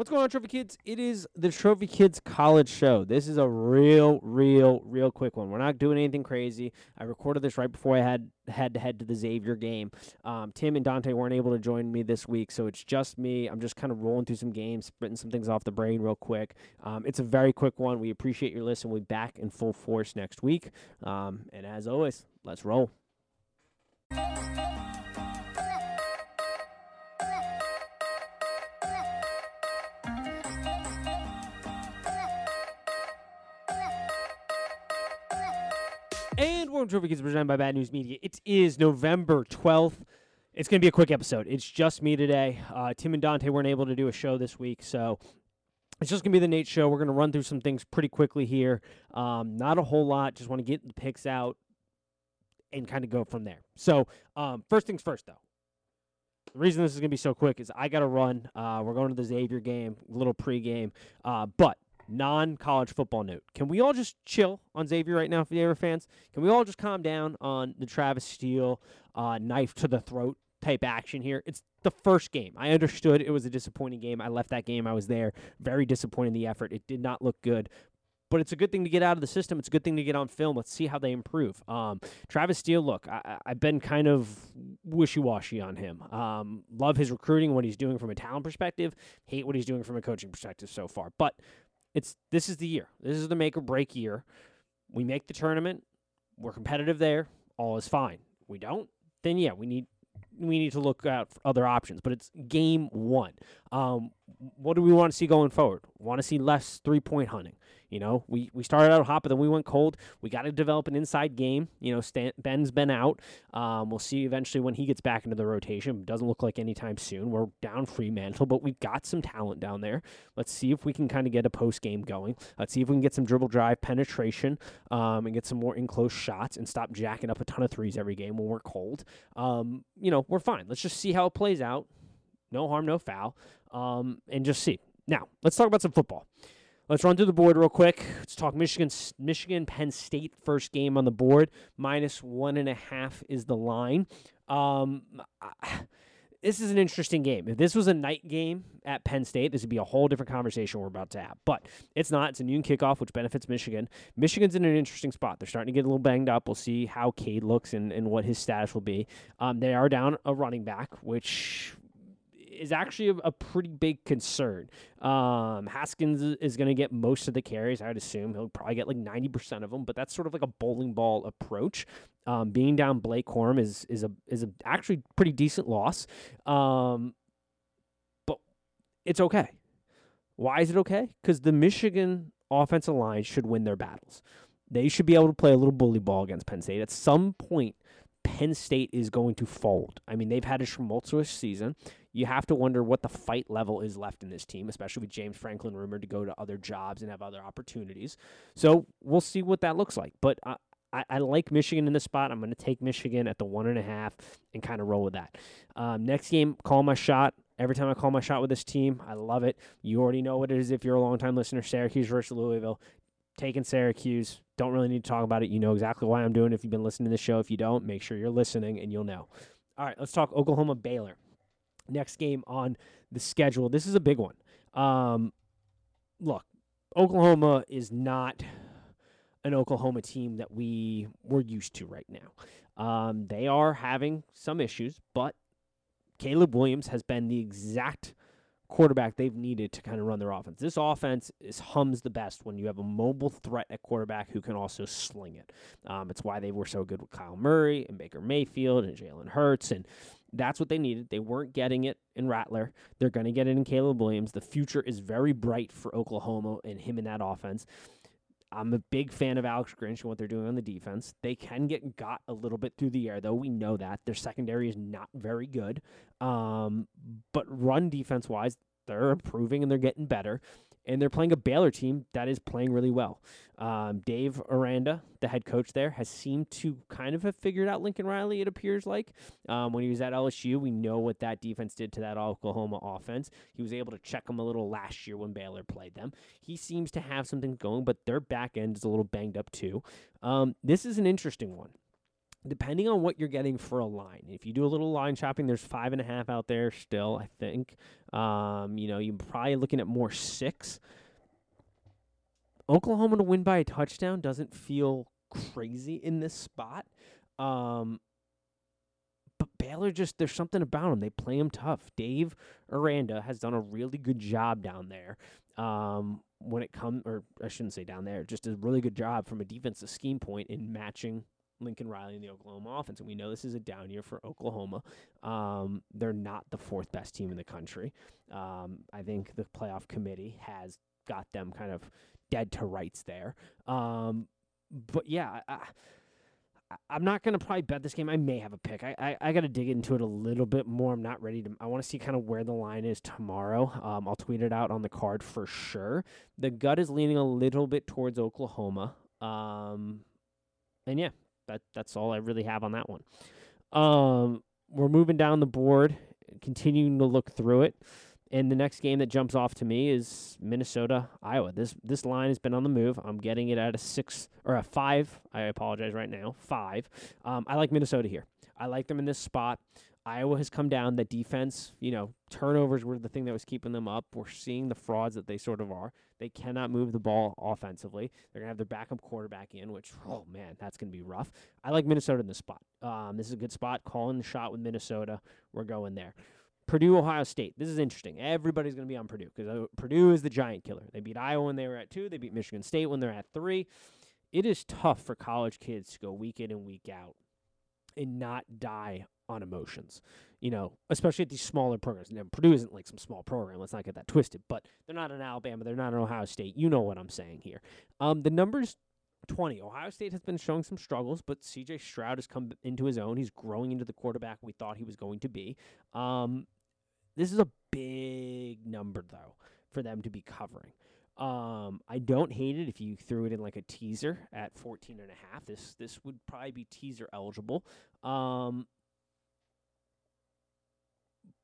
What's going on, Trophy Kids? It is the Trophy Kids College Show. This is a real, real, real quick one. We're not doing anything crazy. I recorded this right before I had had to head to the Xavier game. Um, Tim and Dante weren't able to join me this week, so it's just me. I'm just kind of rolling through some games, spitting some things off the brain real quick. Um, it's a very quick one. We appreciate your listen. We'll be back in full force next week. Um, and as always, let's roll. And Warm Trophy Kids presented by Bad News Media. It is November 12th. It's going to be a quick episode. It's just me today. Uh, Tim and Dante weren't able to do a show this week, so it's just going to be the Nate show. We're going to run through some things pretty quickly here. Um, not a whole lot. Just want to get the picks out and kind of go from there. So, um, first things first, though. The reason this is going to be so quick is I got to run. Uh, we're going to the Xavier game, little pregame. Uh, but non college football note. Can we all just chill on Xavier right now Xavier fans? Can we all just calm down on the Travis Steele uh, knife to the throat type action here? It's the first game. I understood it was a disappointing game. I left that game. I was there. Very disappointed in the effort. It did not look good. But it's a good thing to get out of the system. It's a good thing to get on film. Let's see how they improve. Um, Travis Steele, look, I, have been kind of wishy washy on him. Um, love his recruiting, what he's doing from a talent perspective. Hate what he's doing from a coaching perspective so far. But it's this is the year. This is the make or break year. We make the tournament. We're competitive there. All is fine. We don't, then yeah, we need we need to look out for other options. But it's game one. Um, what do we want to see going forward? Want to see less three point hunting. You know, we, we started out hot, but then we went cold. We got to develop an inside game. You know, Stan, Ben's been out. Um, we'll see eventually when he gets back into the rotation. Doesn't look like anytime soon. We're down Freemantle, but we've got some talent down there. Let's see if we can kind of get a post game going. Let's see if we can get some dribble drive penetration um, and get some more in close shots and stop jacking up a ton of threes every game when we're cold. Um, you know, we're fine. Let's just see how it plays out. No harm, no foul. Um, and just see. Now, let's talk about some football. Let's run through the board real quick. Let's talk Michigan, Michigan, Penn State first game on the board. Minus one and a half is the line. Um, this is an interesting game. If this was a night game at Penn State, this would be a whole different conversation we're about to have. But it's not. It's a noon kickoff, which benefits Michigan. Michigan's in an interesting spot. They're starting to get a little banged up. We'll see how Cade looks and, and what his status will be. Um, they are down a running back, which is actually a, a pretty big concern. Um, Haskins is going to get most of the carries, I'd assume. He'll probably get like 90% of them, but that's sort of like a bowling ball approach. Um, being down Blake Corum is is a is a actually pretty decent loss. Um, but it's okay. Why is it okay? Because the Michigan offensive line should win their battles. They should be able to play a little bully ball against Penn State. At some point, Penn State is going to fold. I mean, they've had a tumultuous season you have to wonder what the fight level is left in this team, especially with James Franklin rumored to go to other jobs and have other opportunities. So we'll see what that looks like. But I, I, like Michigan in this spot. I'm going to take Michigan at the one and a half and kind of roll with that. Um, next game, call my shot. Every time I call my shot with this team, I love it. You already know what it is if you're a longtime listener. Syracuse versus Louisville. Taking Syracuse. Don't really need to talk about it. You know exactly why I'm doing it if you've been listening to the show. If you don't, make sure you're listening and you'll know. All right, let's talk Oklahoma Baylor next game on the schedule. This is a big one. Um, look, Oklahoma is not an Oklahoma team that we were used to right now. Um, they are having some issues, but Caleb Williams has been the exact quarterback they've needed to kind of run their offense. This offense is hums the best when you have a mobile threat at quarterback who can also sling it. Um, it's why they were so good with Kyler Murray and Baker Mayfield and Jalen Hurts and that's what they needed. They weren't getting it in Rattler. They're going to get it in Caleb Williams. The future is very bright for Oklahoma and him in that offense. I'm a big fan of Alex Grinch and what they're doing on the defense. They can get got a little bit through the air, though. We know that. Their secondary is not very good. Um, but run defense wise, they're improving and they're getting better and they're playing a Baylor team that is playing really well. Um, Dave Aranda, the head coach there, has seemed to kind of have figured out Lincoln Riley. It appears like um, when he was at LSU, we know what that defense did to that Oklahoma offense. He was able to check them a little last year when Baylor played them. He seems to have something going, but their back end is a little banged up too. Um, this is an interesting one. Depending on what you're getting for a line. If you do a little line shopping, there's five and a half out there still, I think. Um, you know, you're probably looking at more six. Oklahoma to win by a touchdown doesn't feel crazy in this spot. Um, but Baylor just there's something about them. They play them tough. Dave Aranda has done a really good job down there. Um, when it comes, or I shouldn't say down there, just a really good job from a defensive scheme point in matching Lincoln Riley in the Oklahoma offense. And we know this is a down year for Oklahoma. Um, they're not the fourth best team in the country. Um, I think the playoff committee has got them kind of dead to rights there. Um, but yeah, I, I'm not going to probably bet this game. I may have a pick. I, I, I got to dig into it a little bit more. I'm not ready to. I want to see kind of where the line is tomorrow. Um, I'll tweet it out on the card for sure. The gut is leaning a little bit towards Oklahoma. Um, and yeah, that that's all I really have on that one. Um, we're moving down the board, continuing to look through it. And the next game that jumps off to me is Minnesota Iowa. This this line has been on the move. I'm getting it at a six or a five. I apologize right now. Five. Um, I like Minnesota here. I like them in this spot. Iowa has come down. The defense, you know, turnovers were the thing that was keeping them up. We're seeing the frauds that they sort of are. They cannot move the ball offensively. They're gonna have their backup quarterback in, which oh man, that's gonna be rough. I like Minnesota in this spot. Um, this is a good spot. Calling the shot with Minnesota. We're going there. Purdue, Ohio State. This is interesting. Everybody's going to be on Purdue because uh, Purdue is the giant killer. They beat Iowa when they were at two. They beat Michigan State when they're at three. It is tough for college kids to go week in and week out and not die on emotions. You know, especially at these smaller programs. Now, Purdue isn't like some small program. Let's not get that twisted. But they're not in Alabama. They're not in Ohio State. You know what I'm saying here. Um, the numbers 20. Ohio State has been showing some struggles, but CJ Stroud has come into his own. He's growing into the quarterback we thought he was going to be. Um, this is a big number though for them to be covering. Um, I don't hate it if you threw it in like a teaser at 14 and a half. This this would probably be teaser eligible. Um,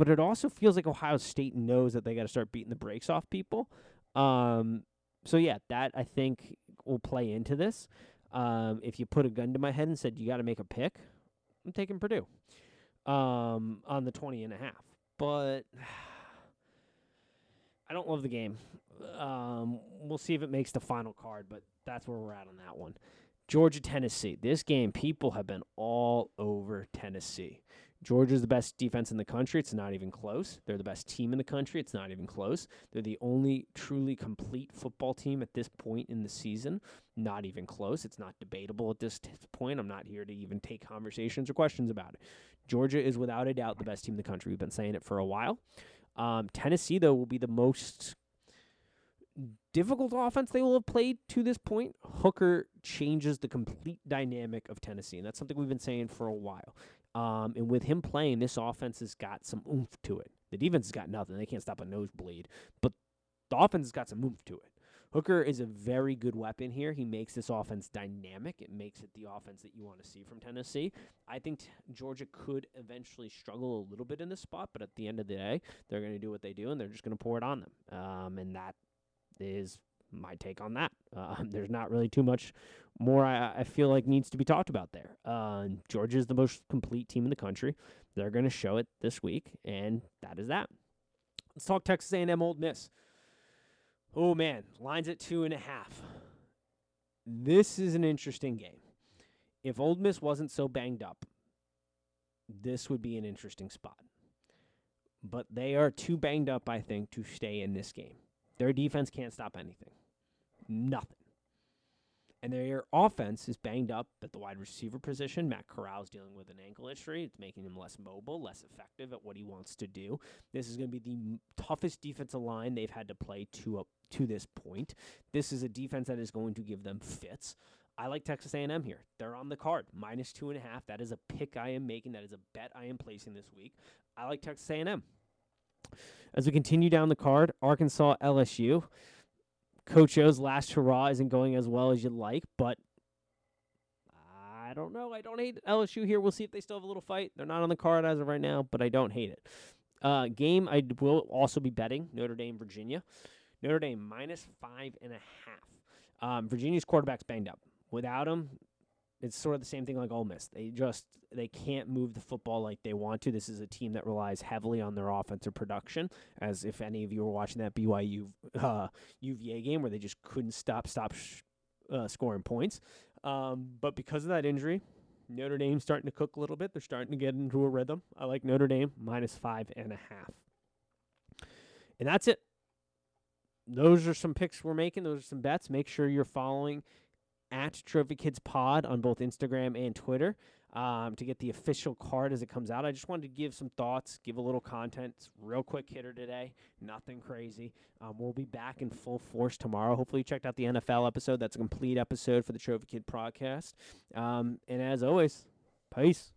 but it also feels like Ohio State knows that they got to start beating the brakes off people. Um, so yeah, that I think will play into this. Um, if you put a gun to my head and said you got to make a pick, I'm taking Purdue um, on the 20 and a half but I don't love the game. Um, we'll see if it makes the final card, but that's where we're at on that one. Georgia, Tennessee. This game, people have been all over Tennessee. Georgia's the best defense in the country. It's not even close. They're the best team in the country. It's not even close. They're the only truly complete football team at this point in the season. Not even close. It's not debatable at this point. I'm not here to even take conversations or questions about it. Georgia is without a doubt the best team in the country. We've been saying it for a while. Um, Tennessee, though, will be the most difficult offense they will have played to this point. Hooker changes the complete dynamic of Tennessee, and that's something we've been saying for a while. Um, and with him playing, this offense has got some oomph to it. The defense has got nothing; they can't stop a nosebleed, but the offense has got some oomph to it. Hooker is a very good weapon here. He makes this offense dynamic. It makes it the offense that you want to see from Tennessee. I think t- Georgia could eventually struggle a little bit in this spot, but at the end of the day, they're going to do what they do, and they're just going to pour it on them. Um, and that is my take on that. Um, there's not really too much more I, I, feel like needs to be talked about there. Uh, Georgia is the most complete team in the country. They're going to show it this week, and that is that. Let's talk Texas A&M Ole Miss. Oh man, lines at two and a half. This is an interesting game. If Ole Miss wasn't so banged up, this would be an interesting spot. But they are too banged up, I think, to stay in this game. Their defense can't stop anything. Nothing. And their offense is banged up at the wide receiver position. Matt Corral's dealing with an ankle injury. It's making him less mobile, less effective at what he wants to do. This is going to be the toughest defensive line they've had to play to up to this point. This is a defense that is going to give them fits. I like Texas A&M here. They're on the card, minus two and a half. That is a pick I am making. That is a bet I am placing this week. I like Texas A&M. As we continue down the card, Arkansas LSU. Coach O's last hurrah isn't going as well as you'd like, but I don't know. I don't hate LSU here. We'll see if they still have a little fight. They're not on the card as of right now, but I don't hate it. Uh, game I will also be betting Notre Dame, Virginia. Notre Dame minus five and a half. Um, Virginia's quarterback's banged up. Without him, It's sort of the same thing like Ole Miss. They just they can't move the football like they want to. This is a team that relies heavily on their offensive production. As if any of you were watching that BYU uh, UVA game where they just couldn't stop stop sh- uh, scoring points. Um, but because of that injury, Notre Dame's starting to cook a little bit. They're starting to get into a rhythm. I like Notre Dame minus five and a half. And that's it. Those are some picks we're making. Those are some bets. Make sure you're following at Trophy Kids Pod on both Instagram and Twitter um, to get the official card as it comes out. I just wanted to give some thoughts, give a little content. It's real quick hitter today, nothing crazy. Um, we'll be back in full force tomorrow. Hopefully, you checked out the NFL episode. That's a complete episode for the Trophy Kid podcast. Um, and as always, peace.